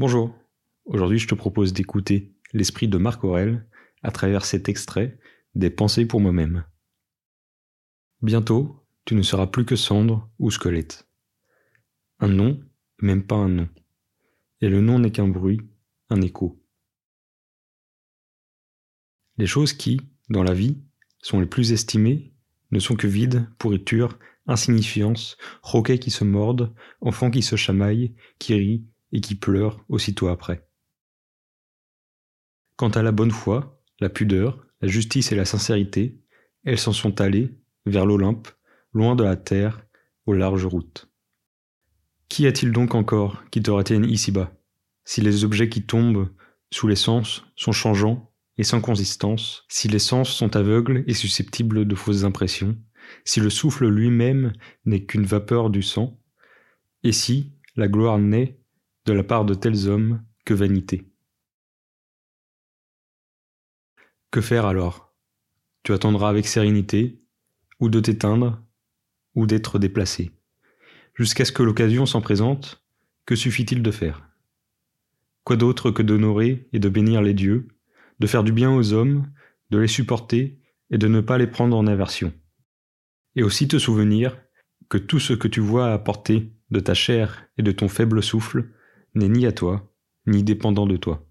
Bonjour, aujourd'hui je te propose d'écouter l'esprit de Marc Aurel à travers cet extrait des Pensées pour moi-même. Bientôt, tu ne seras plus que cendre ou squelette. Un nom, même pas un nom. Et le nom n'est qu'un bruit, un écho. Les choses qui, dans la vie, sont les plus estimées ne sont que vide, pourriture, insignifiance, roquets qui se mordent, enfants qui se chamaillent, qui rient et qui pleurent aussitôt après. Quant à la bonne foi, la pudeur, la justice et la sincérité, elles s'en sont allées vers l'Olympe, loin de la terre, aux larges routes. Qu'y a-t-il donc encore qui te retienne ici-bas, si les objets qui tombent sous les sens sont changeants et sans consistance, si les sens sont aveugles et susceptibles de fausses impressions, si le souffle lui-même n'est qu'une vapeur du sang, et si la gloire n'est, de la part de tels hommes, que vanité. Que faire alors? Tu attendras avec sérénité, ou de t'éteindre, ou d'être déplacé. Jusqu'à ce que l'occasion s'en présente, que suffit-il de faire? Quoi d'autre que d'honorer et de bénir les dieux, de faire du bien aux hommes, de les supporter et de ne pas les prendre en aversion? Et aussi te souvenir que tout ce que tu vois à portée de ta chair et de ton faible souffle n'est ni à toi, ni dépendant de toi.